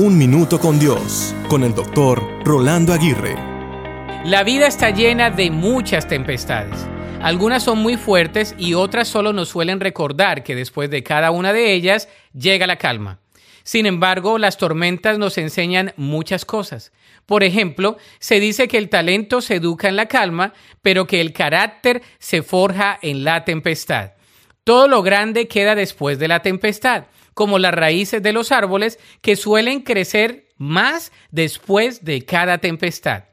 Un Minuto con Dios, con el doctor Rolando Aguirre. La vida está llena de muchas tempestades. Algunas son muy fuertes y otras solo nos suelen recordar que después de cada una de ellas llega la calma. Sin embargo, las tormentas nos enseñan muchas cosas. Por ejemplo, se dice que el talento se educa en la calma, pero que el carácter se forja en la tempestad. Todo lo grande queda después de la tempestad como las raíces de los árboles que suelen crecer más después de cada tempestad.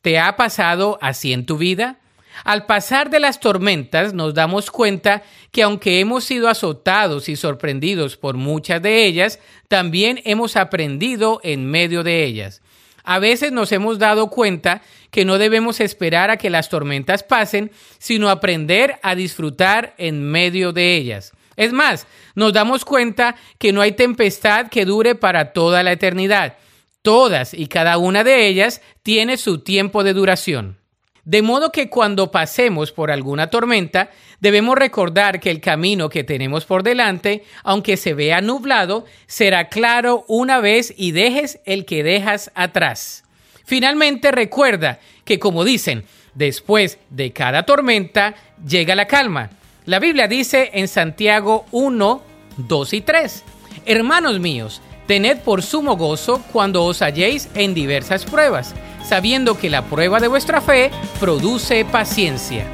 ¿Te ha pasado así en tu vida? Al pasar de las tormentas nos damos cuenta que aunque hemos sido azotados y sorprendidos por muchas de ellas, también hemos aprendido en medio de ellas. A veces nos hemos dado cuenta que no debemos esperar a que las tormentas pasen, sino aprender a disfrutar en medio de ellas. Es más, nos damos cuenta que no hay tempestad que dure para toda la eternidad. Todas y cada una de ellas tiene su tiempo de duración. De modo que cuando pasemos por alguna tormenta, debemos recordar que el camino que tenemos por delante, aunque se vea nublado, será claro una vez y dejes el que dejas atrás. Finalmente recuerda que, como dicen, después de cada tormenta llega la calma. La Biblia dice en Santiago 1, 2 y 3, Hermanos míos, tened por sumo gozo cuando os halléis en diversas pruebas, sabiendo que la prueba de vuestra fe produce paciencia.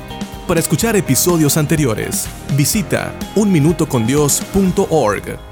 Para escuchar episodios anteriores, visita unminutocondios.org.